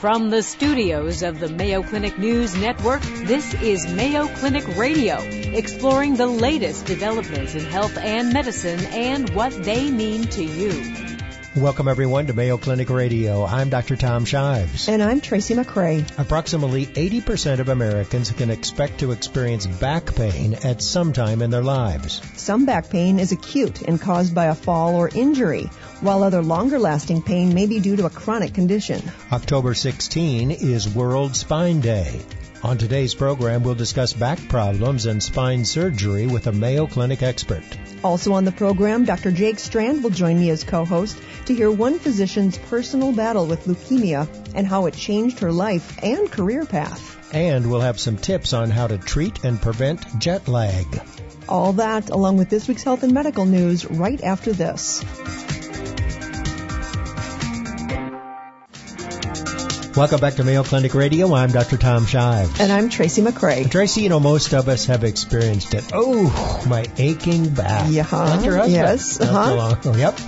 From the studios of the Mayo Clinic News Network, this is Mayo Clinic Radio, exploring the latest developments in health and medicine and what they mean to you. Welcome everyone to Mayo Clinic Radio. I'm Dr. Tom Shives. And I'm Tracy McCray. Approximately 80% of Americans can expect to experience back pain at some time in their lives. Some back pain is acute and caused by a fall or injury, while other longer lasting pain may be due to a chronic condition. October 16 is World Spine Day. On today's program, we'll discuss back problems and spine surgery with a Mayo Clinic expert. Also on the program, Dr. Jake Strand will join me as co-host to hear one physician's personal battle with leukemia and how it changed her life and career path. And we'll have some tips on how to treat and prevent jet lag. All that, along with this week's health and medical news, right after this. Welcome back to Mayo Clinic Radio. I'm Dr. Tom Shives. And I'm Tracy McCray. Tracy, you know, most of us have experienced it. Oh, my aching back. Yeah. Not your husband. Yes. Uh-huh. Oh, yep.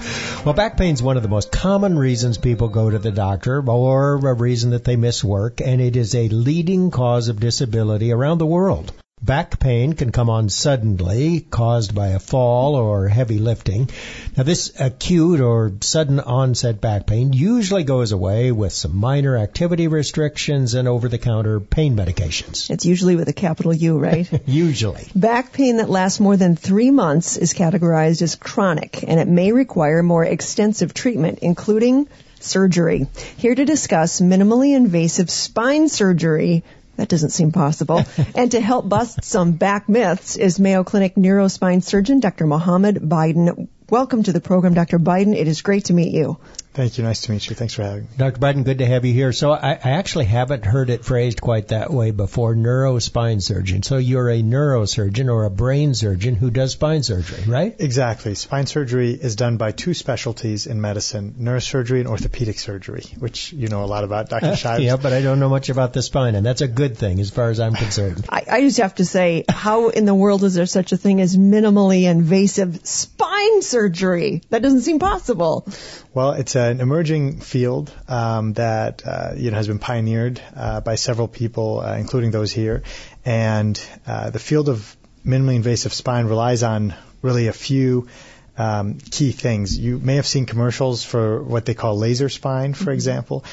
Well, back pain is one of the most common reasons people go to the doctor or a reason that they miss work, and it is a leading cause of disability around the world. Back pain can come on suddenly, caused by a fall or heavy lifting. Now, this acute or sudden onset back pain usually goes away with some minor activity restrictions and over the counter pain medications. It's usually with a capital U, right? usually. Back pain that lasts more than three months is categorized as chronic, and it may require more extensive treatment, including surgery. Here to discuss minimally invasive spine surgery that doesn't seem possible. and to help bust some back myths is Mayo Clinic neurospine surgeon Dr. Mohammed Bydon. Welcome to the program, Dr. Bydon. It is great to meet you. Thank you. Nice to meet you. Thanks for having me. Dr. Bydon, good to have you here. So I, I actually haven't heard it phrased quite that way before, neurospine surgeon. So you're a neurosurgeon or a brain surgeon who does spine surgery, right? Exactly. Spine surgery is done by two specialties in medicine, neurosurgery and orthopedic surgery, which you know a lot about, Dr. Shives. yeah, but I don't know much about the spine, and that's a good thing as far as I'm concerned. I, I just have to say, how in the world is there such a thing as minimally invasive spine surgery? That doesn't seem possible. Well, it's an emerging field um, that uh, you know has been pioneered uh, by several people, uh, including those here. And uh, the field of minimally invasive spine relies on really a few um, key things. You may have seen commercials for what they call laser spine, for example.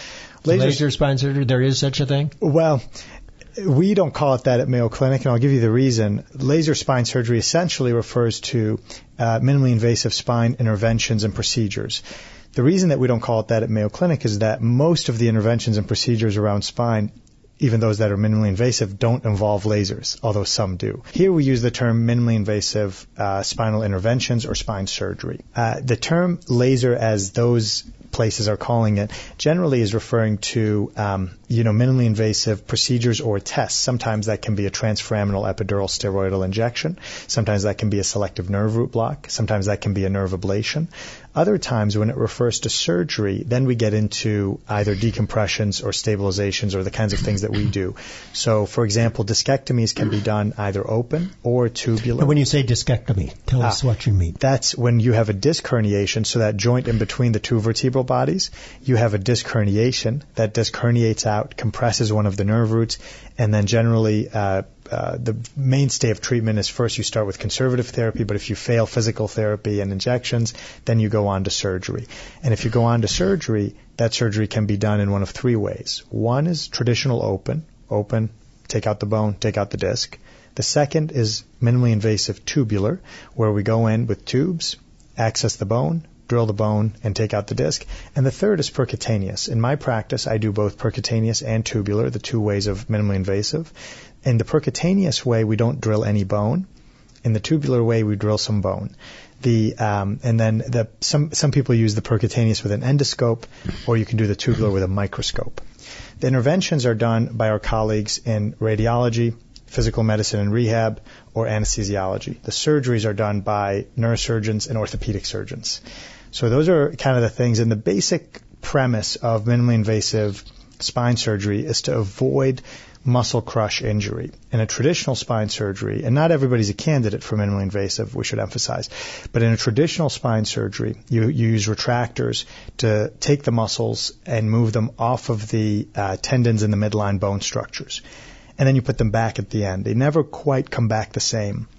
Laser, laser spine surgery. There is such a thing. Well. We don't call it that at Mayo Clinic, and I'll give you the reason. Laser spine surgery essentially refers to uh, minimally invasive spine interventions and procedures. The reason that we don't call it that at Mayo Clinic is that most of the interventions and procedures around spine even those that are minimally invasive don't involve lasers, although some do. Here we use the term minimally invasive uh, spinal interventions or spine surgery. Uh, the term laser, as those places are calling it, generally is referring to um, you know minimally invasive procedures or tests. Sometimes that can be a transforaminal epidural steroidal injection. Sometimes that can be a selective nerve root block. Sometimes that can be a nerve ablation. Other times, when it refers to surgery, then we get into either decompressions or stabilizations or the kinds of things that we do. So, for example, discectomies can be done either open or tubular. And when you say discectomy, tell us ah, what you mean. That's when you have a disc herniation, so that joint in between the two vertebral bodies, you have a disc herniation. That disc herniates out, compresses one of the nerve roots, and then generally uh, uh, the mainstay of treatment is first you start with conservative therapy, but if you fail physical therapy and injections, then you go on to surgery. And if you go on to surgery, that surgery can be done in one of three ways. One is traditional open, open, take out the bone, take out the disc. The second is minimally invasive tubular, where we go in with tubes, access the bone, drill the bone, and take out the disc. And the third is percutaneous. In my practice, I do both percutaneous and tubular, the two ways of minimally invasive. In the percutaneous way, we don't drill any bone. In the tubular way, we drill some bone. The um, and then the some some people use the percutaneous with an endoscope, or you can do the tubular with a microscope. The interventions are done by our colleagues in radiology, physical medicine and rehab, or anesthesiology. The surgeries are done by neurosurgeons and orthopedic surgeons. So those are kind of the things. And the basic premise of minimally invasive spine surgery is to avoid muscle crush injury. In a traditional spine surgery, and not everybody's a candidate for minimally invasive, we should emphasize, but in a traditional spine surgery, you, you use retractors to take the muscles and move them off of the uh, tendons in the midline bone structures. And then you put them back at the end. They never quite come back the same.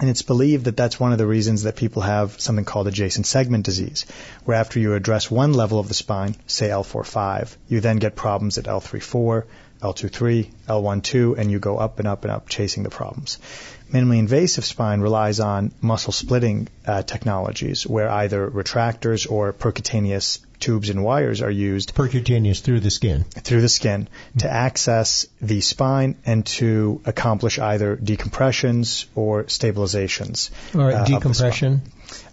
And it's believed that that's one of the reasons that people have something called adjacent segment disease, where after you address one level of the spine, say L4-5, you then get problems at L3-4, L2-3, L1-2, and you go up and up and up chasing the problems. Minimally invasive spine relies on muscle splitting uh, technologies where either retractors or percutaneous tubes and wires are used percutaneous through the skin through the skin to access the spine and to accomplish either decompressions or stabilizations. All right, uh, decompression.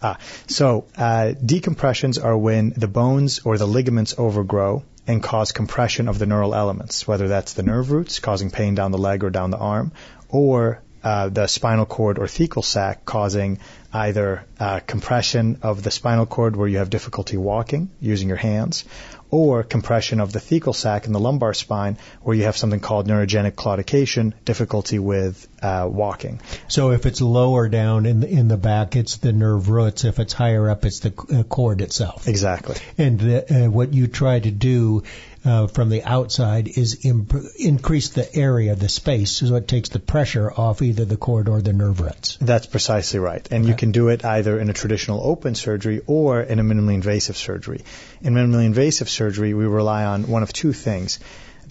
Uh, so uh, decompressions are when the bones or the ligaments overgrow and cause compression of the neural elements, whether that's the nerve roots causing pain down the leg or down the arm, or uh, the spinal cord or thecal sac causing either uh, compression of the spinal cord where you have difficulty walking using your hands, or compression of the thecal sac in the lumbar spine where you have something called neurogenic claudication, difficulty with uh, walking. So if it's lower down in the, in the back, it's the nerve roots. If it's higher up, it's the uh, cord itself. Exactly. And the, uh, what you try to do uh, from the outside is imp- increase the area, the space, so it takes the pressure off either the cord or the nerve roots. That's precisely right. And okay. you can do it either in a traditional open surgery or in a minimally invasive surgery. In minimally invasive surgery, we rely on one of two things.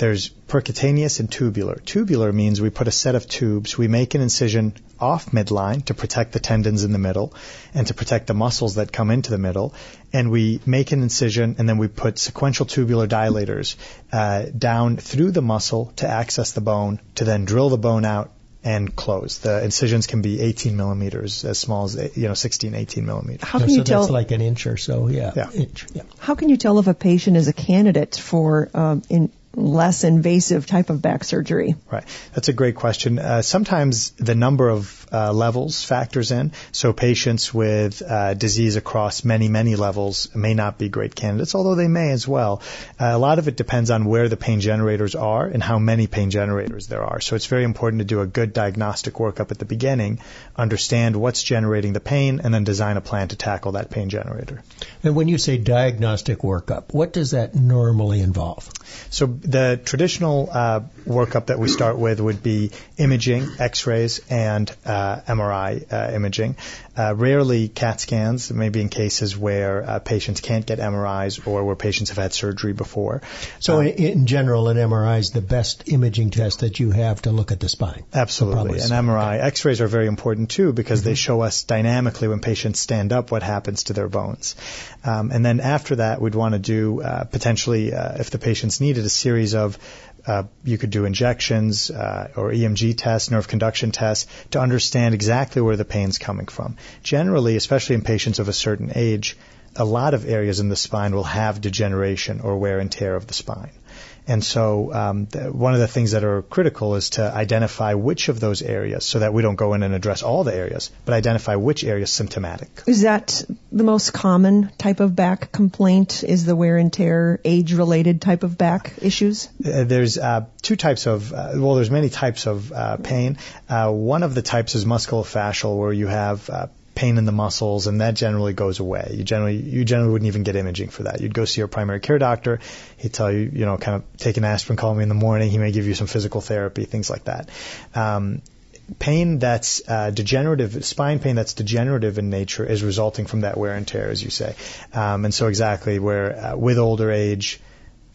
There's percutaneous and tubular. Tubular means we put a set of tubes, we make an incision off midline to protect the tendons in the middle and to protect the muscles that come into the middle, and we make an incision and then we put sequential tubular dilators uh, down through the muscle to access the bone to then drill the bone out and close. The incisions can be 18 millimeters, as small as you know 16, 18 millimeters. How can so you tell? That's like an inch or so. Yeah. Yeah. Inch. Yeah. How can you tell if a patient is a candidate for um, in less invasive type of back surgery? Right. That's a great question. Uh, sometimes the number of uh, levels factors in. So patients with uh, disease across many, many levels may not be great candidates, although they may as well. Uh, a lot of it depends on where the pain generators are and how many pain generators there are. So it's very important to do a good diagnostic workup at the beginning, understand what's generating the pain, and then design a plan to tackle that pain generator. And when you say diagnostic workup, what does that normally involve? So the traditional uh, workup that we start with would be imaging, X-rays, and uh, MRI uh, imaging. Uh, rarely CAT scans, maybe in cases where uh, patients can't get MRIs or where patients have had surgery before. So um, in, in, general, an MRI is the best imaging test that you have to look at the spine. Absolutely. An MRI. Okay. X-rays are very important too because mm-hmm. they show us dynamically when patients stand up what happens to their bones. Um, and then after that, we'd want to do uh, potentially, uh, if the patients needed, a series of uh, you could do injections uh, or EMG tests, nerve conduction tests to understand exactly where the pain's coming from. Generally, especially in patients of a certain age, a lot of areas in the spine will have degeneration or wear and tear of the spine. And so um, the, one of the things that are critical is to identify which of those areas, so that we don't go in and address all the areas, but identify which area is symptomatic. Is that the most common type of back complaint? Is the wear and tear age-related type of back issues? Uh, there's uh, two types of uh, well, there's many types of uh, pain. Uh, one of the types is musculofascial, where you have uh, pain in the muscles, and that generally goes away. You generally you generally wouldn't even get imaging for that. You'd go see your primary care doctor. He'd tell you, you know, kind of take an aspirin, call me in the morning. He may give you some physical therapy, things like that. Um, pain that's uh, degenerative, spine pain that's degenerative in nature, is resulting from that wear and tear, as you say. Um, and so exactly where uh, with older age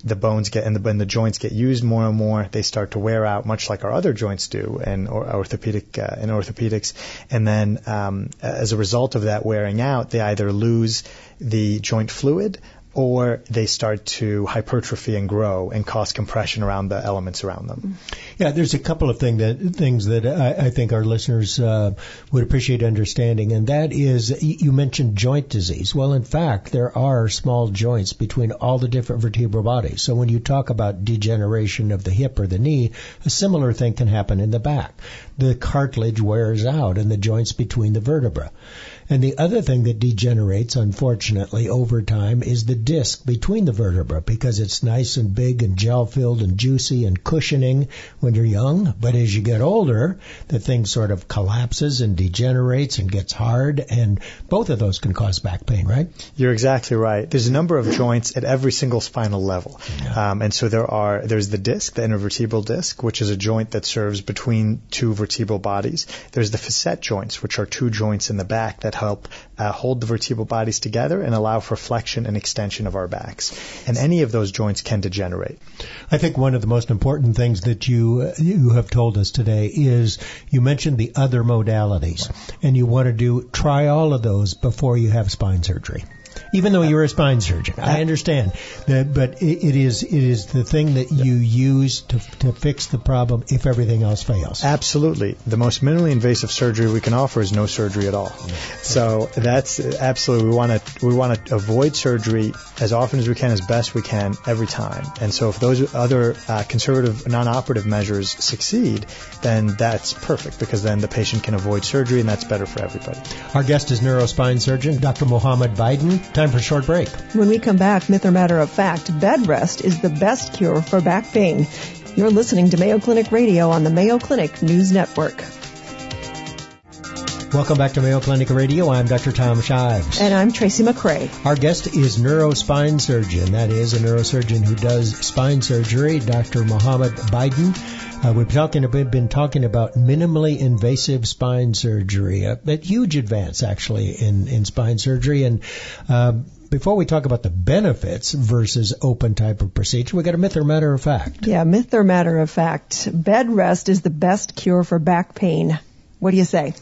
the bones get and the, and the joints get used more and more. They start to wear out, much like our other joints do in or, orthopedic uh, in orthopedics. And then, um, as a result of that wearing out, they either lose the joint fluid or they start to hypertrophy and grow and cause compression around the elements around them. Yeah, there's a couple of thing that, things that I, I think our listeners uh, would appreciate understanding, and that is you mentioned joint disease. Well, in fact, there are small joints between all the different vertebral bodies. So when you talk about degeneration of the hip or the knee, a similar thing can happen in the back. The cartilage wears out in the joints between the vertebrae. And the other thing that degenerates, unfortunately, over time is the disc between the vertebra because it's nice and big and gel filled and juicy and cushioning when you're young. But as you get older, the thing sort of collapses and degenerates and gets hard. And both of those can cause back pain, right? You're exactly right. There's a number of joints at every single spinal level. Yeah. Um, and so there are, there's the disc, the intervertebral disc, which is a joint that serves between two vertebral bodies. There's the facet joints, which are two joints in the back that help uh, hold the vertebral bodies together and allow for flexion and extension of our backs. And any of those joints can degenerate. I think one of the most important things that you you have told us today is you mentioned the other modalities, and you want to do try all of those before you have spine surgery. Even though you're a spine surgeon, I understand that, but it, it is it is the thing that you use to to fix the problem if everything else fails. Absolutely. The most minimally invasive surgery we can offer is no surgery at all. So that's absolutely we want to we want to avoid surgery as often as we can, as best we can, every time. And so if those other uh, conservative non-operative measures succeed, then that's perfect because then the patient can avoid surgery and that's better for everybody. Our guest is neurospine surgeon Dr. Mohammed Bydon. Time for a short break. When we come back, myth or matter of fact, bed rest is the best cure for back pain. You're listening to Mayo Clinic Radio on the Mayo Clinic News Network. Welcome back to Mayo Clinic Radio. I'm Dr. Tom Shives. And I'm Tracy McCray. Our guest is neurospine surgeon. That is a neurosurgeon who does spine surgery, Dr. Mohammed Bydon. Uh, we've talking, we've been talking about minimally invasive spine surgery, a, a huge advance actually in, in spine surgery. And um, before we talk about the benefits versus open type of procedure, we got a myth or matter of fact. Yeah, myth or matter of fact. Bed rest is the best cure for back pain. What do you say?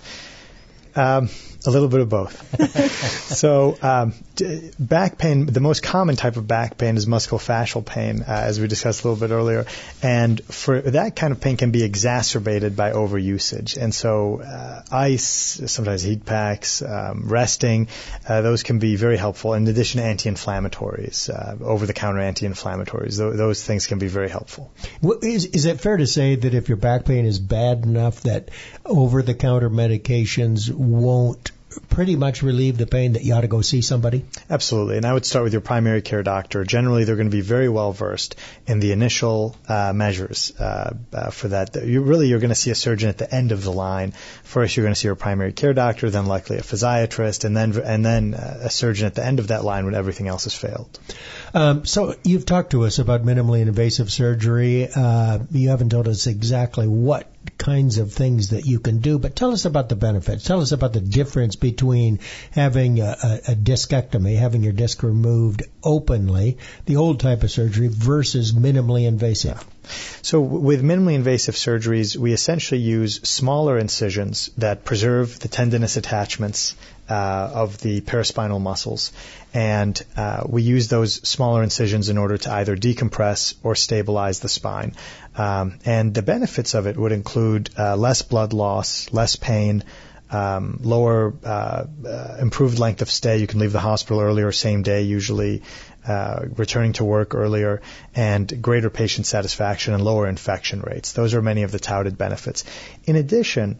Um, a little bit of both. so, um, d- back pain, the most common type of back pain is musculofascial pain, uh, as we discussed a little bit earlier. And for that kind of pain can be exacerbated by overusage. And so, uh, ice, sometimes heat packs, um, resting, uh, those can be very helpful. In addition to anti-inflammatories, uh, over-the-counter anti-inflammatories, th- those things can be very helpful. Well, Is, is it fair to say that if your back pain is bad enough that over-the-counter medications won't pretty much relieve the pain that you ought to go see somebody? Absolutely, and I would start with your primary care doctor. Generally, they're going to be very well versed in the initial uh, measures uh, uh, for that. You really you're going to see a surgeon at the end of the line. First, you're going to see your primary care doctor, then likely a physiatrist, and then and then uh, a surgeon at the end of that line when everything else has failed. Um, so you've talked to us about minimally invasive surgery. Uh, you haven't told us exactly what kinds of things that you can do, but tell us about the benefits. Tell us about the difference between having a, a, a discectomy, having your disc removed openly, the old type of surgery, versus minimally invasive. So with minimally invasive surgeries, we essentially use smaller incisions that preserve the tendinous attachments uh, of the paraspinal muscles, and uh, we use those smaller incisions in order to either decompress or stabilize the spine. Um, and the benefits of it would include uh, less blood loss, less pain. Um, lower, uh, uh, improved length of stay. You can leave the hospital earlier, same day usually, uh, returning to work earlier, and greater patient satisfaction and lower infection rates. Those are many of the touted benefits. In addition,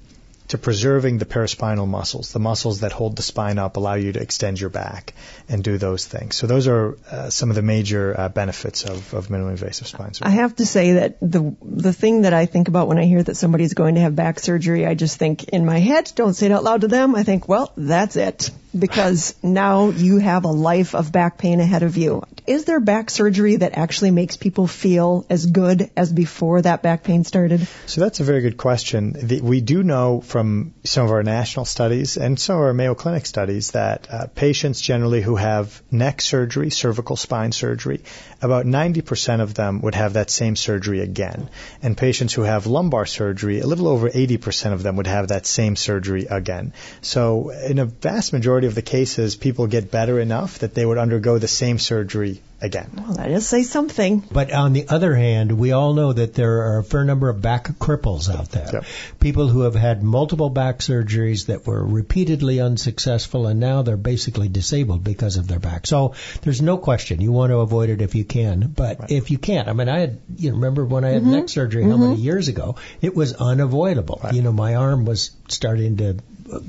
to preserving the paraspinal muscles, the muscles that hold the spine up, allow you to extend your back and do those things. So those are uh, some of the major uh, benefits of, of minimally invasive spine surgery. I have to say that the the thing that I think about when I hear that somebody's going to have back surgery, I just think in my head, don't say it out loud to them. I think, well, that's it. Because now you have a life of back pain ahead of you. Is there back surgery that actually makes people feel as good as before that back pain started? So that's a very good question. The, we do know from some of our national studies and some of our Mayo Clinic studies that uh, patients generally who have neck surgery, cervical spine surgery, about 90% of them would have that same surgery again. And patients who have lumbar surgery, a little over 80% of them would have that same surgery again. So in a vast majority of the cases, people get better enough that they would undergo the same surgery again. Well, that does say something. But on the other hand, we all know that there are a fair number of back cripples out there. Yep. People who have had multiple back surgeries that were repeatedly unsuccessful and now they're basically disabled because of their back. So there's no question you want to avoid it if you can. But Right. if you can't, I mean, I had, you remember when I had mm-hmm. neck surgery how mm-hmm. many years ago? It was unavoidable. You know, my arm was starting to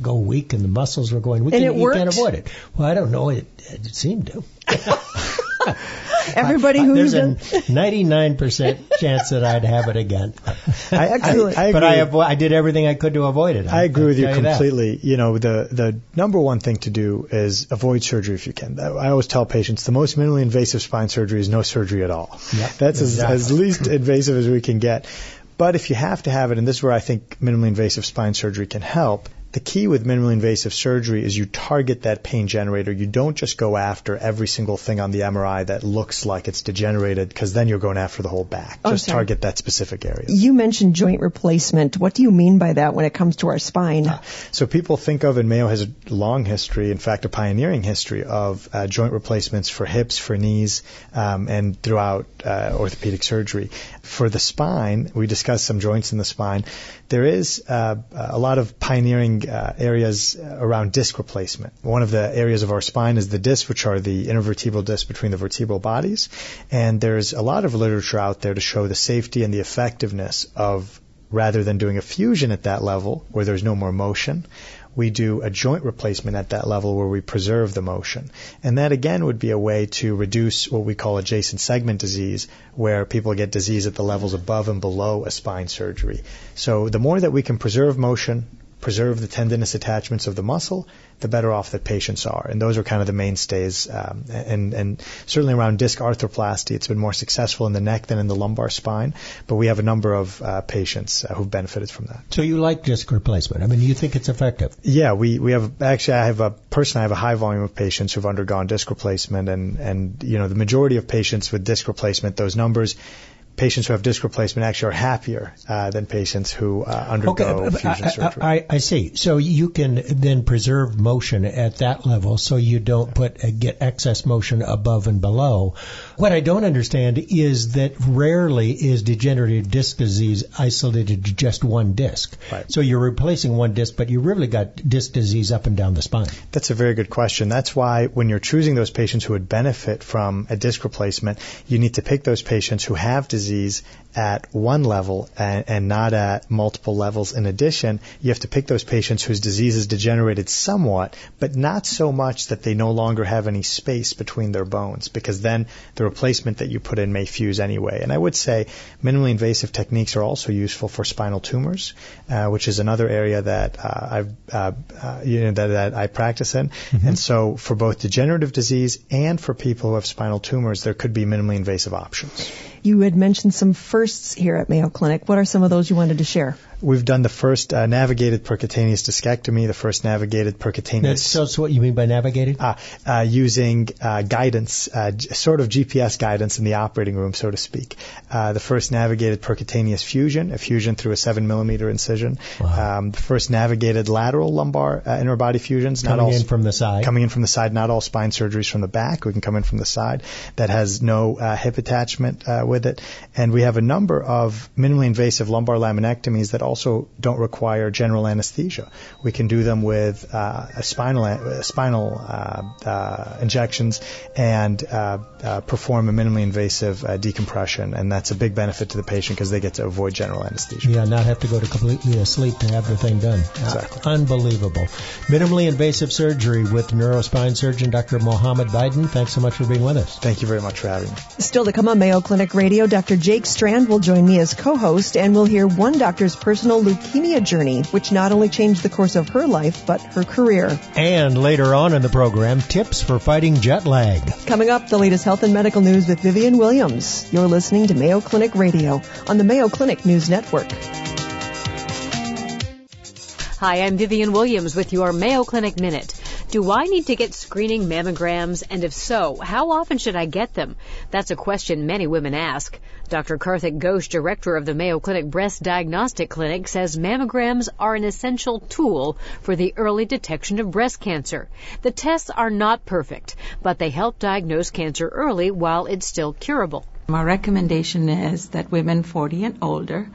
go weak and the muscles were going weak. And you, it you can't worked? avoid it. Well, I don't know. It, it seemed to. Everybody I- who's there's a 99% chance that I'd have it again. I, Excellent. I, I but I, avo- I did everything I could to avoid it. I agree I'll with you completely. You, know, the the number one thing to do is avoid surgery if you can. I always tell patients the most minimally invasive spine surgery is no surgery at all. Yep, That's as, as least invasive as we can get. But if you have to have it, and this is where I think minimally invasive spine surgery can help. The key with minimally invasive surgery is you target that pain generator. You don't just go after every single thing on the MRI that looks like it's degenerated because then you're going after the whole back. Oh, just sorry. target that specific area. you mentioned joint replacement. What do you mean by that when it comes to our spine? So people think of, and Mayo has a long history, in fact, a pioneering history of uh, joint replacements for hips, for knees, um, and throughout uh, orthopedic surgery. For the spine, we discussed some joints in the spine. There is uh, a lot of pioneering uh, areas around disc replacement. One of the areas of our spine is the discs, which are the intervertebral discs between the vertebral bodies. And there's a lot of literature out there to show the safety and the effectiveness of rather than doing a fusion at that level where there's no more motion, we do a joint replacement at that level where we preserve the motion. And that again would be a way to reduce what we call adjacent segment disease, where people get disease at the levels above and below a spine surgery. So the more that we can preserve motion, preserve the tendinous attachments of the muscle, the better off that patients are. And those are kind of the mainstays. Um, and, and certainly around disc arthroplasty, it's been more successful in the neck than in the lumbar spine. But we have a number of uh, patients uh, who've benefited from that. So you like disc replacement? I mean, you think it's effective? Yeah, we, we have actually I have a person I have a high volume of patients who've undergone disc replacement and and you know the majority of patients with disc replacement those numbers patients who have disc replacement actually are happier uh, than patients who uh, undergo but fusion I, surgery. I, I, I see. So you can then preserve motion at that level, so you don't put uh, get excess motion above and below. What I don't understand is that rarely is degenerative disc disease isolated to just one disc. Right. So you're replacing one disc, but you really got disc disease up and down the spine. That's a very good question. That's why when you're choosing those patients who would benefit from a disc replacement, you need to pick those patients who have disease at one level and, and not at multiple levels. In addition, you have to pick those patients whose disease is degenerated somewhat, but not so much that they no longer have any space between their bones, because then the replacement that you put in may fuse anyway. And I would say minimally invasive techniques are also useful for spinal tumors, uh, which is another area that uh, I've uh, uh, you know that, that I practice in. And so for both degenerative disease and for people who have spinal tumors, there could be minimally invasive options. You had mentioned some firsts here at Mayo Clinic. What are some of those you wanted to share? We've done the first uh, navigated percutaneous discectomy, the first navigated percutaneous so, so what you mean by navigated? uh, uh, using uh, guidance, uh, sort of GPS guidance in the operating room, so to speak. Uh, the first navigated percutaneous fusion, a fusion through a seven millimeter incision. Wow. Um, the first navigated lateral lumbar uh, interbody fusions. not Coming all in from the side. Coming in from the side, not all spine surgeries from the back. We can come in from the side. That has no uh, hip attachment uh, with it. And we have a number of minimally invasive lumbar laminectomies that also don't require general anesthesia. We can do them with uh, a spinal a spinal uh, uh, injections and uh, uh, perform a minimally invasive uh, decompression, and that's a big benefit to the patient because they get to avoid general anesthesia. Yeah, not have to go to completely asleep to have the thing done. Exactly. Uh, unbelievable. Minimally invasive surgery with neurospine surgeon Dr. Mohammed Bydon. Thanks so much for being with us. Thank you very much for having me. Still to come on Mayo Clinic Radio, Dr. Jake Strand will join me as co-host and we'll hear one doctor's personal leukemia journey, which not only changed the course of her life, but her career. And later on in the program, tips for fighting jet lag. Coming up, the latest health and medical news with Vivian Williams. You're listening to Mayo Clinic Radio on the Mayo Clinic News Network. Hi, I'm Vivian Williams with your Mayo Clinic Minute. Do I need to get screening mammograms? And if so, how often should I get them? That's a question many women ask. Dr. Karthik Ghosh, director of the Mayo Clinic Breast Diagnostic Clinic, says mammograms are an essential tool for the early detection of breast cancer. The tests are not perfect, but they help diagnose cancer early while it's still curable. My recommendation is that women 40 and older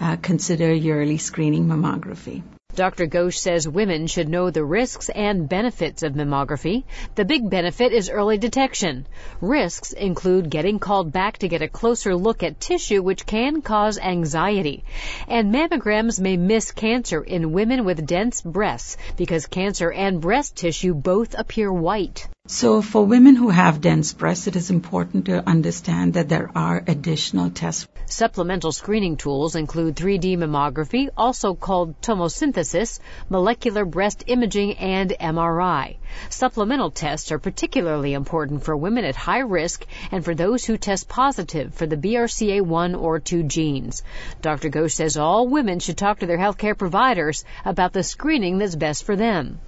uh, consider yearly screening mammography. Dr. Ghosh says women should know the risks and benefits of mammography. The big benefit is early detection. Risks include getting called back to get a closer look at tissue which can cause anxiety. And mammograms may miss cancer in women with dense breasts because cancer and breast tissue both appear white. So for women who have dense breasts, it is important to understand that there are additional tests. Supplemental screening tools include 3D mammography, also called tomosynthesis, molecular breast imaging, and MRI. Supplemental tests are particularly important for women at high risk and for those who test positive for the BRCA1 or 2 genes. Dr. Ghosh says all women should talk to their healthcare providers about the screening that's best for them.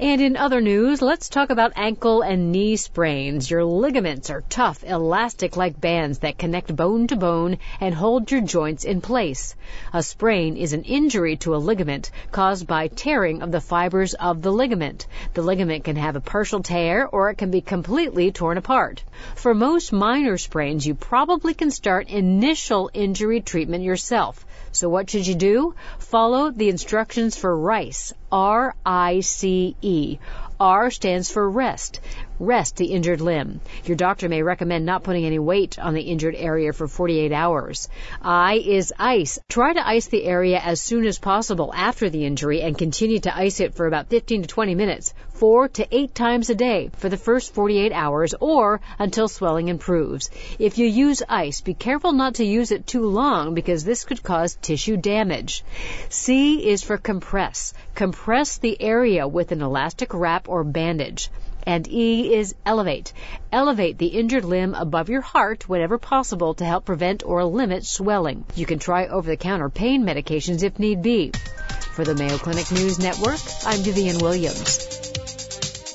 And in other news, let's talk about ankle and knee sprains. Your ligaments are tough, elastic like bands that connect bone to bone and hold your joints in place. A sprain is an injury to a ligament caused by tearing of the fibers of the ligament. The ligament can have a partial tear or it can be completely torn apart. For most minor sprains, you probably can start initial injury treatment yourself. So what should you do? Follow the instructions for RICE, R-I-C-E. R stands for rest. Rest the injured limb. Your doctor may recommend not putting any weight on the injured area for 48 hours. I is ice. Try to ice the area as soon as possible after the injury and continue to ice it for about 15 to 20 minutes, four to eight times a day for the first 48 hours or until swelling improves. If you use ice, be careful not to use it too long because this could cause tissue damage. C is for compress. Compress the area with an elastic wrap or bandage. And E is elevate. Elevate the injured limb above your heart whenever possible to help prevent or limit swelling. You can try over-the-counter pain medications if need be. For the Mayo Clinic News Network, I'm Vivian Williams.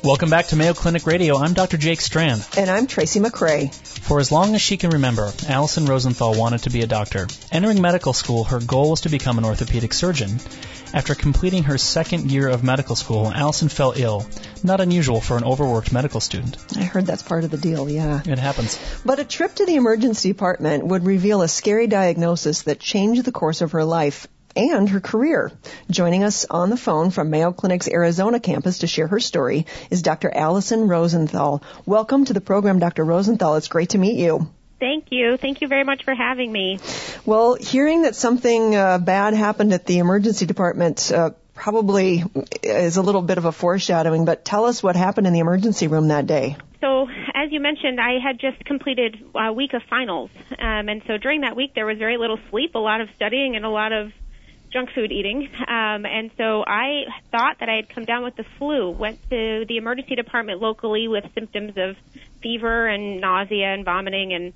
Welcome back to Mayo Clinic Radio. I'm Dr. Jake Strand. And I'm Tracy McCray. For as long as she can remember, Allison Rosenthal wanted to be a doctor. Entering medical school, her goal was to become an orthopedic surgeon. After completing her second year of medical school, Allison fell ill. Not unusual for an overworked medical student. I heard that's part of the deal, yeah. It happens. But a trip to the emergency department would reveal a scary diagnosis that changed the course of her life and her career. Joining us on the phone from Mayo Clinic's Arizona campus to share her story is Dr. Allison Rosenthal. Welcome to the program, Dr. Rosenthal. It's great to meet you. Thank you. Thank you very much for having me. Well, hearing that something uh, bad happened at the emergency department uh, probably is a little bit of a foreshadowing, but tell us what happened in the emergency room that day. So, as you mentioned, I had just completed a week of finals. Um, and so during that week, there was very little sleep, a lot of studying, and a lot of junk food eating. Um, and so I thought that I had come down with the flu, went to the emergency department locally with symptoms of fever and nausea and vomiting and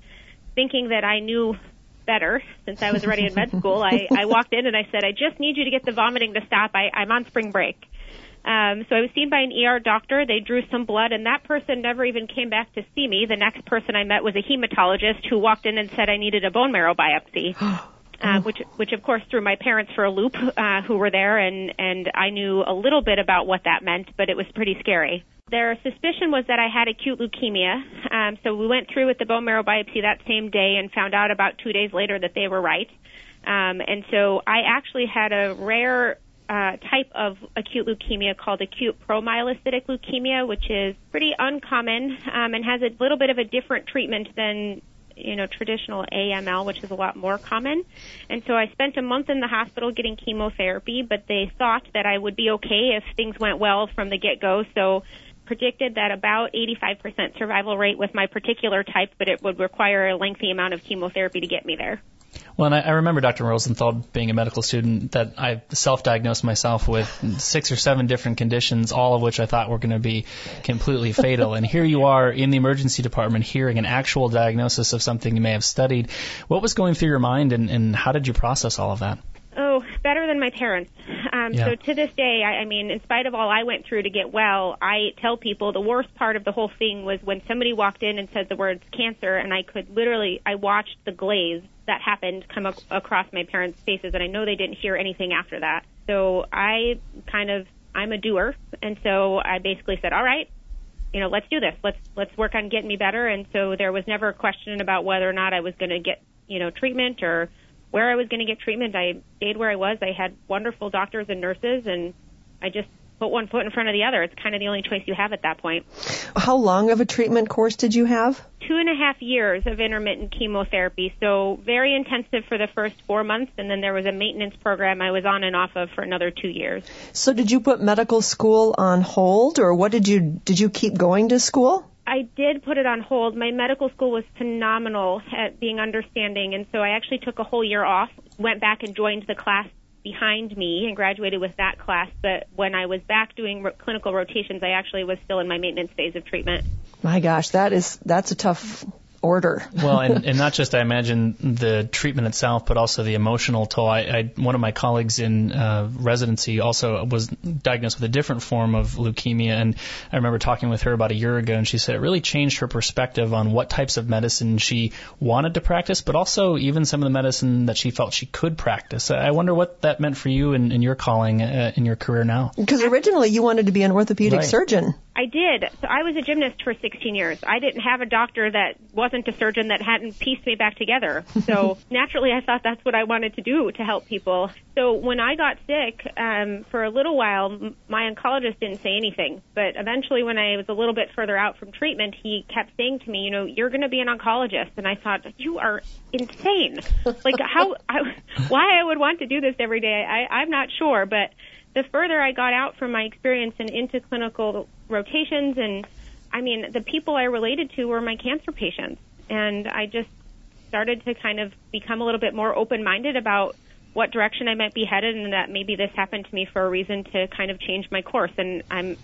thinking that I knew better since I was already in med school. I, I walked in and I said, I just need you to get the vomiting to stop. I, I'm on spring break. Um, so I was seen by an ER doctor. They drew some blood, and that person never even came back to see me. The next person I met was a hematologist who walked in and said I needed a bone marrow biopsy. Uh, which, which of course threw my parents for a loop, uh, who were there, and and I knew a little bit about what that meant, but it was pretty scary. Their suspicion was that I had acute leukemia, um, so we went through with the bone marrow biopsy that same day and found out about two days later that they were right. Um, and so I actually had a rare uh, type of acute leukemia called acute promyelocytic leukemia, which is pretty uncommon um, and has a little bit of a different treatment than you know, traditional AML, which is a lot more common. And so I spent a month in the hospital getting chemotherapy, but they thought that I would be okay if things went well from the get-go. So predicted that about 85% survival rate with my particular type, but it would require a lengthy amount of chemotherapy to get me there. Well, and I, I remember Dr. Rosenthal being a medical student that I self-diagnosed myself with six or seven different conditions, all of which I thought were going to be completely fatal. and here you are in the emergency department hearing an actual diagnosis of something you may have studied. What was going through your mind, and, and how did you process all of that? Oh, better than my parents. Um, Yeah. So to this day, I, I mean, in spite of all I went through to get well, I tell people the worst part of the whole thing was when somebody walked in and said the words cancer, and I could literally, I watched the glaze that happened come ac- across my parents' faces, and I know they didn't hear anything after that. So I kind of, I'm a doer, and so I basically said, all right, you know, let's do this. Let's let's work on getting me better. And so there was never a question about whether or not I was going to get, you know, treatment or where I was going to get treatment. I stayed where I was. I had wonderful doctors and nurses, and I just put one foot in front of the other. It's kind of the only choice you have at that point. How long of a treatment course did you have? Two and a half years of intermittent chemotherapy. So very intensive for the first four months, and then there was a maintenance program I was on and off of for another two years. So did you put medical school on hold, or what did you did you keep going to school? I did put it on hold. My medical school was phenomenal at being understanding, and so I actually took a whole year off, went back and joined the class behind me and graduated with that class. But when I was back doing ro- clinical rotations, I actually was still in my maintenance phase of treatment. My gosh, that is that's a tough order. well, and, and not just I imagine the treatment itself, but also the emotional toll. I, I one of my colleagues in uh, residency also was diagnosed with a different form of leukemia, and I remember talking with her about a year ago, and she said it really changed her perspective on what types of medicine she wanted to practice, but also even some of the medicine that she felt she could practice. I wonder what that meant for you in, in your calling uh, in your career now. Because originally you wanted to be an orthopedic Right. surgeon. I did. So I was a gymnast for 16 years. I didn't have a doctor that wasn't a surgeon that hadn't pieced me back together. So naturally, I thought that's what I wanted to do to help people. So when I got sick, um, for a little while, my oncologist didn't say anything. But eventually, when I was a little bit further out from treatment, he kept saying to me, "You know, you're going to be an oncologist." And I thought, "You are insane! Like how? I, why I would want to do this every day? I, I'm not sure." But the further I got out from my experience and into clinical rotations, and I mean, the people I related to were my cancer patients, and I just started to kind of become a little bit more open-minded about what direction I might be headed, and that maybe this happened to me for a reason to kind of change my course. And I'm,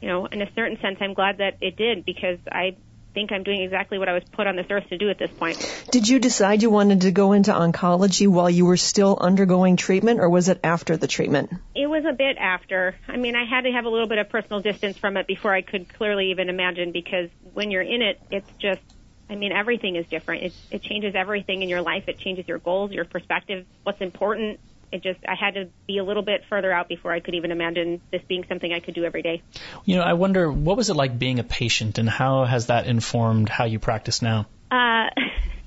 you know, in a certain sense, I'm glad that it did because I think I'm doing exactly what I was put on this earth to do at this point. Did you decide you wanted to go into oncology while you were still undergoing treatment, or was it after the treatment? It was a bit after. I mean, I had to have a little bit of personal distance from it before I could clearly even imagine because when you're in it, it's just, I mean, everything is different. It, it changes everything in your life. It changes your goals, your perspective, what's important. It just, I had to be a little bit further out before I could even imagine this being something I could do every day. You know, I wonder what was it like being a patient, and how has that informed how you practice now? Uh,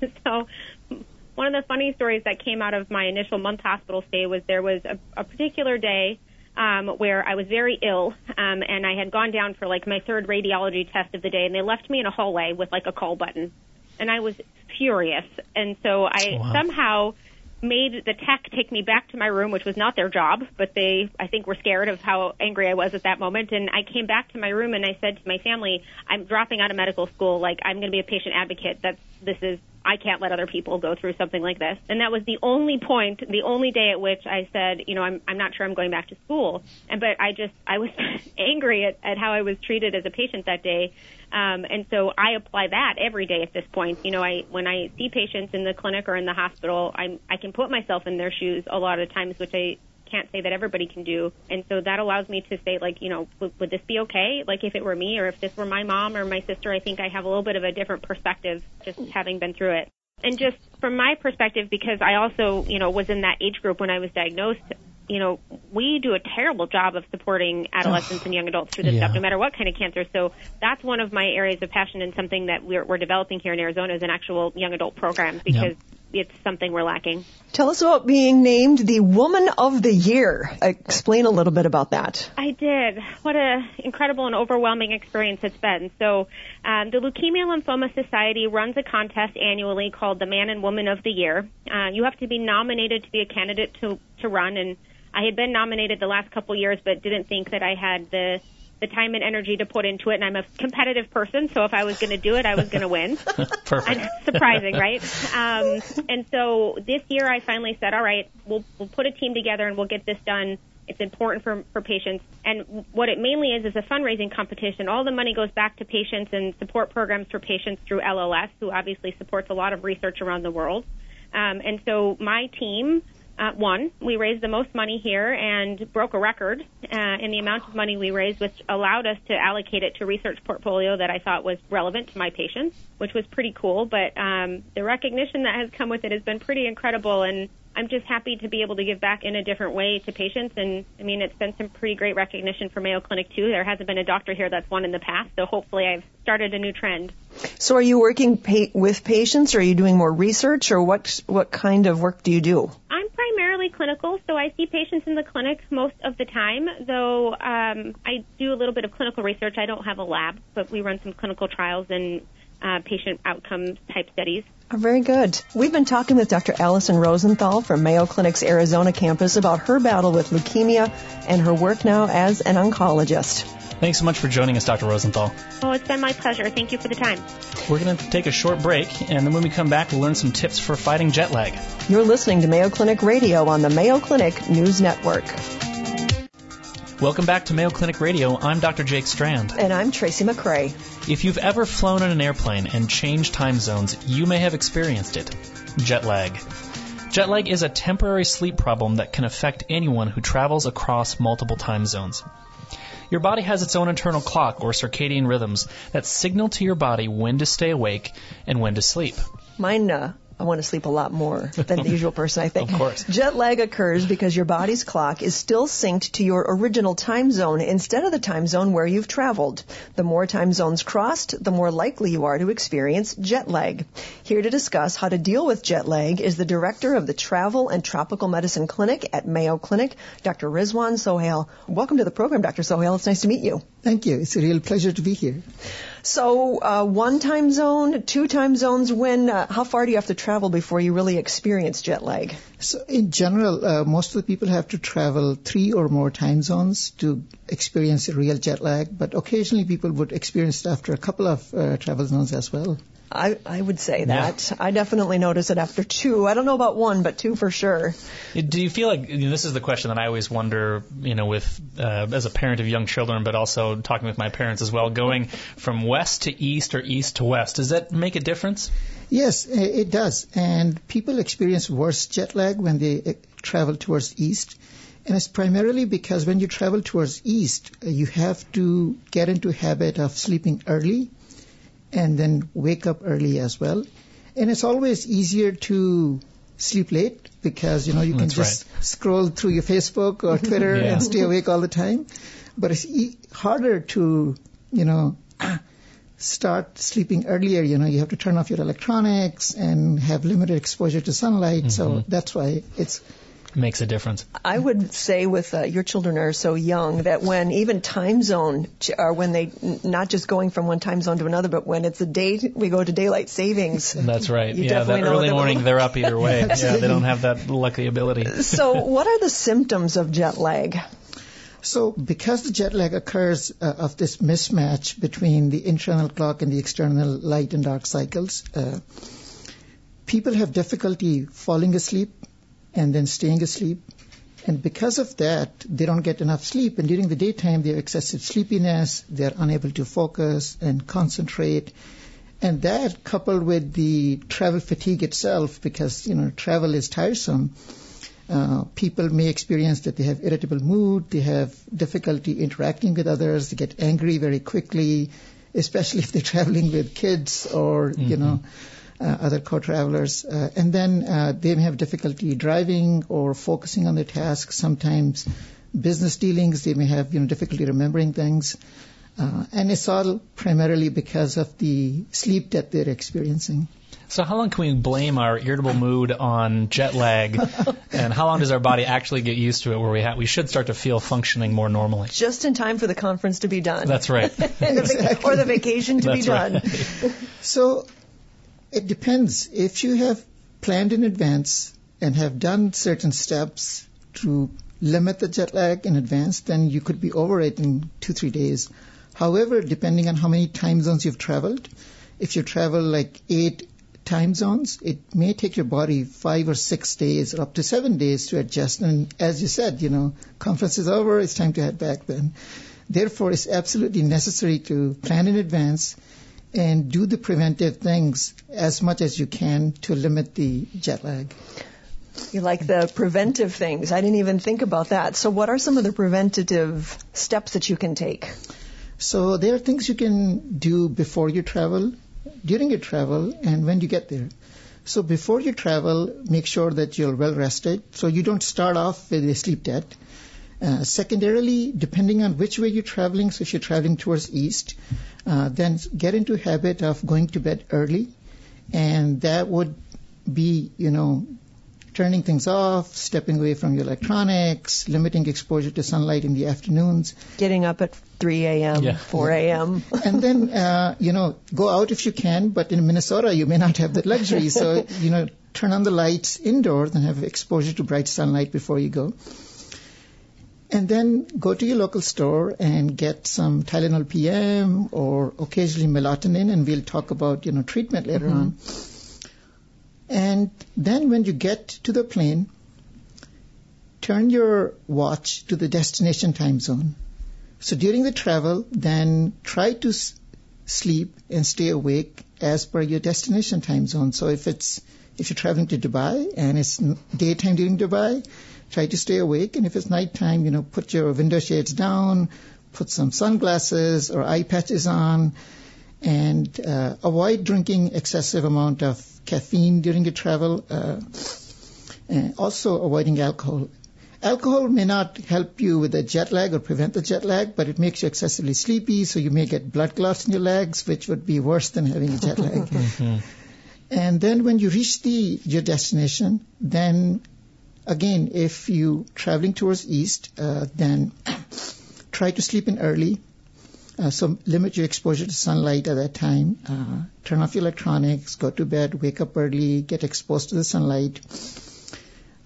so one of the funny stories that came out of my initial month hospital stay was there was a, a particular day um, where I was very ill, um, and I had gone down for like my third radiology test of the day, and they left me in a hallway with like a call button, and I was furious, and so I Wow. somehow made the tech take me back to my room, which was not their job, but they, I think, were scared of how angry I was at that moment. And I came back to my room and I said to my family, I'm dropping out of medical school. Like, I'm going to be a patient advocate. That's, this is, I can't let other people go through something like this. And that was the only point, the only day at which I said, you know, I'm, I'm not sure I'm going back to school. And, but I just, I was angry at, at how I was treated as a patient that day. Um, and so I apply that every day at this point. You know, I when I see patients in the clinic or in the hospital, I'm I can put myself in their shoes a lot of times, which I can't say that everybody can do. And so that allows me to say, like, you know, would, would this be okay? Like, if it were me or if this were my mom or my sister, I think I have a little bit of a different perspective just having been through it. And just from my perspective, because I also, you know, was in that age group when I was diagnosed, you know, we do a terrible job of supporting adolescents and young adults through this Yeah. stuff, no matter what kind of cancer. So that's one of my areas of passion and something that we're, we're developing here in Arizona is an actual young adult program because it's something we're lacking. Tell us about being named the Woman of the Year. Explain a little bit about that. I did. What an incredible and overwhelming experience it's been. So, um, the Leukemia Lymphoma Society runs a contest annually called the Man and Woman of the Year. Uh, you have to be nominated to be a candidate to to run, and I had been nominated the last couple years, but didn't think that I had the the time and energy to put into it. And I'm a competitive person, so if I was going to do it, I was going to win. Perfect. surprising, right? Um, and so this year I finally said, all right, we'll, we'll put a team together and we'll get this done. It's important for, for patients. And what it mainly is is a fundraising competition. All the money goes back to patients and support programs for patients through LLS, who obviously supports a lot of research around the world. Um, and so my team uh, won. We raised the most money here and broke a record uh, in the amount of money we raised, which allowed us to allocate it to research portfolio that I thought was relevant to my patients, which was pretty cool. But um, the recognition that has come with it has been pretty incredible. And I'm just happy to be able to give back in a different way to patients. And I mean, it's been some pretty great recognition for Mayo Clinic too. There hasn't been a doctor here that's won in the past, so hopefully I've started a new trend. So, are you working pa- with patients, or are you doing more research, or what what kind of work do you do? I'm primarily clinical, so I see patients in the clinic most of the time. Though um, I do a little bit of clinical research. I don't have a lab, but we run some clinical trials and uh, patient outcome type studies. Oh, very good. We've been talking with Dr. Allison Rosenthal from Mayo Clinic's Arizona campus about her battle with leukemia and her work now as an oncologist. Thanks so much for joining us, Dr. Rosenthal. Oh, it's been my pleasure. Thank you for the time. We're going to take a short break, and then when we come back, we'll learn some tips for fighting jet lag. You're listening to Mayo Clinic Radio on the Mayo Clinic News Network. Welcome back to Mayo Clinic Radio. I'm Dr. Jake Strand. And I'm Tracy McCray. If you've ever flown in an airplane and changed time zones, you may have experienced it jet lag. Jet lag is a temporary sleep problem that can affect anyone who travels across multiple time zones. Your body has its own internal clock or circadian rhythms that signal to your body when to stay awake and when to sleep. Mine uh, I want to sleep a lot more than the usual person, I think. Of course. Jet lag occurs because your body's clock is still synced to your original time zone instead of the time zone where you've traveled. The more time zones crossed, the more likely you are to experience jet lag. Here to discuss how to deal with jet lag is the director of the Travel and Tropical Medicine Clinic at Mayo Clinic, Dr. Rizwan Sohail. Welcome to the program, Dr. Sohail. It's nice to meet you. Thank you. It's a real pleasure to be here. So, uh, one time zone, two time zones. When? Uh, how far do you have to travel before you really experience jet lag? So, in general, uh, most of the people have to travel three or more time zones to experience real jet lag. But occasionally, people would experience it after a couple of uh, travel zones as well. I, I would say that. Yeah. I definitely notice it after two. I don't know about one, but two for sure. Do you feel like you know, this is the question that I always wonder, you know, with uh, as a parent of young children, but also talking with my parents as well, going from west to east or east to west. Does that make a difference? Yes, it does. And people experience worse jet lag when they uh, travel towards east. And it's primarily because when you travel towards east, uh, you have to get into habit of sleeping early and then wake up early as well. And it's always easier to sleep late because you know you can That's just right. scroll through your Facebook or Twitter yeah. and stay awake all the time. But it's e- harder to you know start sleeping earlier. You know you have to turn off your electronics and have limited exposure to sunlight. Mm-hmm. So that's why it's makes a difference. I would say with uh, your children are so young that when even time zone or when they not just going from one time zone to another, but when it's a day we go to daylight savings. That's right. You yeah, that early morning they're up either way. yeah, they don't have that lucky ability. so, what are the symptoms of jet lag? So, because the jet lag occurs uh, of this mismatch between the internal clock and the external light and dark cycles, uh, people have difficulty falling asleep and then staying asleep. And because of that, they don't get enough sleep. And during the daytime, they have excessive sleepiness. They're unable to focus and concentrate. And that, coupled with the travel fatigue itself, because you know travel is tiresome, uh, people may experience that they have irritable mood, they have difficulty interacting with others, they get angry very quickly, especially if they're traveling with kids or mm-hmm. you know other co-travelers. Uh, and then uh, they may have difficulty driving or focusing on their tasks. Sometimes business dealings, they may have you know difficulty remembering things. Uh, and it's all primarily because of the sleep that they're experiencing. So how long can we blame our irritable mood on jet lag, and how long does our body actually get used to it, where we ha- we should start to feel functioning more normally? Just in time for the conference to be done. That's right. exactly. Or the vacation to That's be done. Right. So it depends. If you have planned in advance and have done certain steps to limit the jet lag in advance, then you could be over it in two, three days. However, depending on how many time zones you've traveled, if you travel like eight time zones, it may take your body five or six days or up to seven days to adjust. And as you said, you know, conference is over, it's time to head back then. Therefore, it's absolutely necessary to plan in advance and do the preventive things as much as you can to limit the jet lag. You like the preventive things. I didn't even think about that. So what are some of the preventative steps that you can take? So there are things you can do before you travel, during your travel, and when you get there. So before you travel, make sure that you're well rested so you don't start off with a sleep debt. Uh, secondarily, depending on which way you're traveling, so if you're traveling towards east, uh, then get into habit of going to bed early, and that would be, you know, turning things off, stepping away from your electronics, limiting exposure to sunlight in the afternoons. Getting up at 3 a.m., Yeah. 4 a.m. and then, uh, you know, go out if you can, but in Minnesota you may not have that luxury. So, you know, turn on the lights indoors and have exposure to bright sunlight before you go. And then go to your local store and get some Tylenol PM or occasionally melatonin, and we'll talk about, you know, treatment later mm-hmm. on. And then when you get to the plane, turn your watch to the destination time zone. So during the travel, then try to s- sleep and stay awake as per your destination time zone. So if it's if you're traveling to Dubai and it's daytime during Dubai, try to stay awake. And if it's nighttime, you know, put your window shades down, put some sunglasses or eye patches on, and uh, avoid drinking excessive amount of caffeine during your travel. Uh, and also avoiding alcohol. Alcohol may not help you with the jet lag or prevent the jet lag, but it makes you excessively sleepy, so you may get blood clots in your legs, which would be worse than having a jet lag. And then when you reach the your destination, then again, if you traveling towards east, uh, then try to sleep in early. Uh, so limit your exposure to sunlight at that time. Uh, turn off your electronics, go to bed, wake up early, get exposed to the sunlight.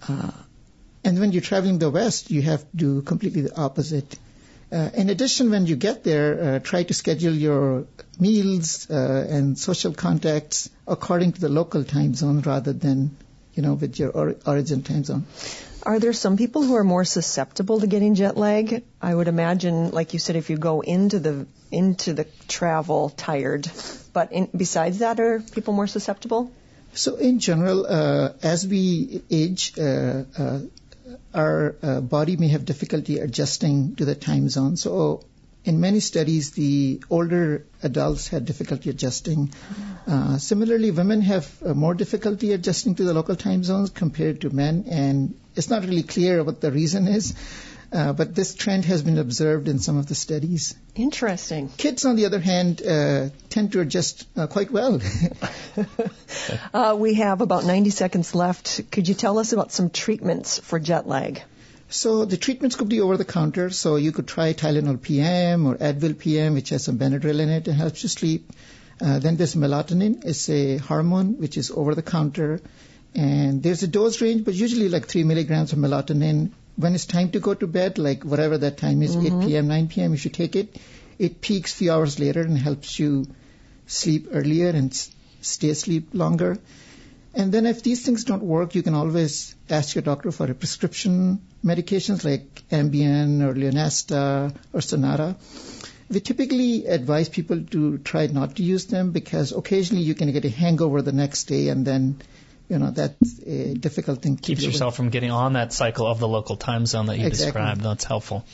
Uh, and when you're traveling the west, you have to do completely the opposite. Uh, in addition, when you get there, uh, try to schedule your meals uh, and social contacts according to the local time zone rather than, you know, with your or- origin time zone. Are there some people who are more susceptible to getting jet lag? I would imagine, like you said, if you go into the into the travel tired, but in, besides that, are people more susceptible? So in general, uh, as we age, uh, uh, our uh, body may have difficulty adjusting to the time zone. So in many studies, the older adults had difficulty adjusting. Uh, similarly, women have uh, more difficulty adjusting to the local time zones compared to men, and it's not really clear what the reason is. Uh, but this trend has been observed in some of the studies. Interesting. Kids, on the other hand, uh, tend to adjust uh, quite well. Uh, we have about 90 seconds left. Could you tell us about some treatments for jet lag? So the treatments could be over the counter. So you could try Tylenol PM or Advil PM, which has some Benadryl in it and helps you sleep. Uh, then there's melatonin. It's a hormone which is over the counter. And there's a dose range, but usually like 3 milligrams of melatonin. When it's time to go to bed, like whatever that time is, 8 p.m., 9 p.m., you should take it. It peaks few hours later and helps you sleep earlier and s- stay asleep longer. And then if these things don't work, you can always ask your doctor for a prescription medications like Ambien or Lunesta or Sonata. We typically advise people to try not to use them because occasionally you can get a hangover the next day and then, you know, that's a difficult thing to Keeps deal with. yourself from getting on that cycle of the local time zone that you Exactly. described. That's helpful.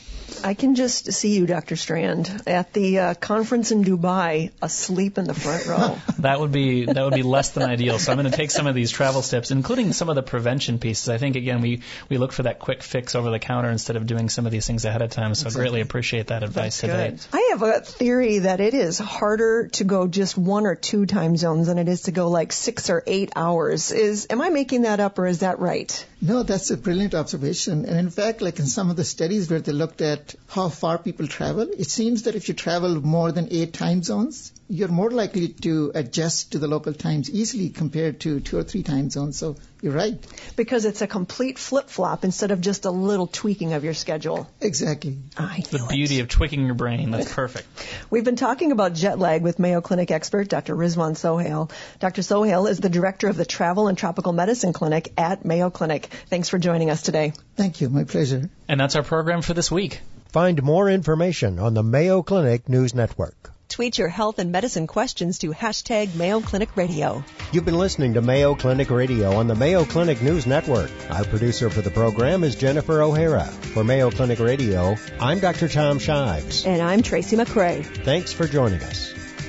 I can just see you, Dr. Strand, at the uh, conference in Dubai, asleep in the front row. That would be that would be less than ideal. So I'm going to take some of these travel steps, including some of the prevention pieces. I think again we we look for that quick fix over the counter instead of doing some of these things ahead of time. So I greatly appreciate that advice today. Good. I have a theory that it is harder to go just one or two time zones than it is to go like six or eight hours. Is am I making that up or is that right? No, that's a brilliant observation. And in fact, like in some of the studies where they looked at how far people travel, it seems that if you travel more than eight time zones, you're more likely to adjust to the local times easily compared to two or three time zones. So you're right. Because it's a complete flip flop instead of just a little tweaking of your schedule. Exactly. I The knew it. beauty of tweaking your brain. That's perfect. We've been talking about jet lag with Mayo Clinic expert Dr. Rizwan Sohail. Dr. Sohail is the director of the Travel and Tropical Medicine Clinic at Mayo Clinic. Thanks for joining us today. Thank you. My pleasure. And that's our program for this week. Find more information on the Mayo Clinic News Network. Tweet your health and medicine questions to hashtag Mayo Clinic Radio. You've been listening to Mayo Clinic Radio on the Mayo Clinic News Network. Our producer for the program is Jennifer O'Hara. For Mayo Clinic Radio, I'm Dr. Tom Shives. And I'm Tracy McCray. Thanks for joining us.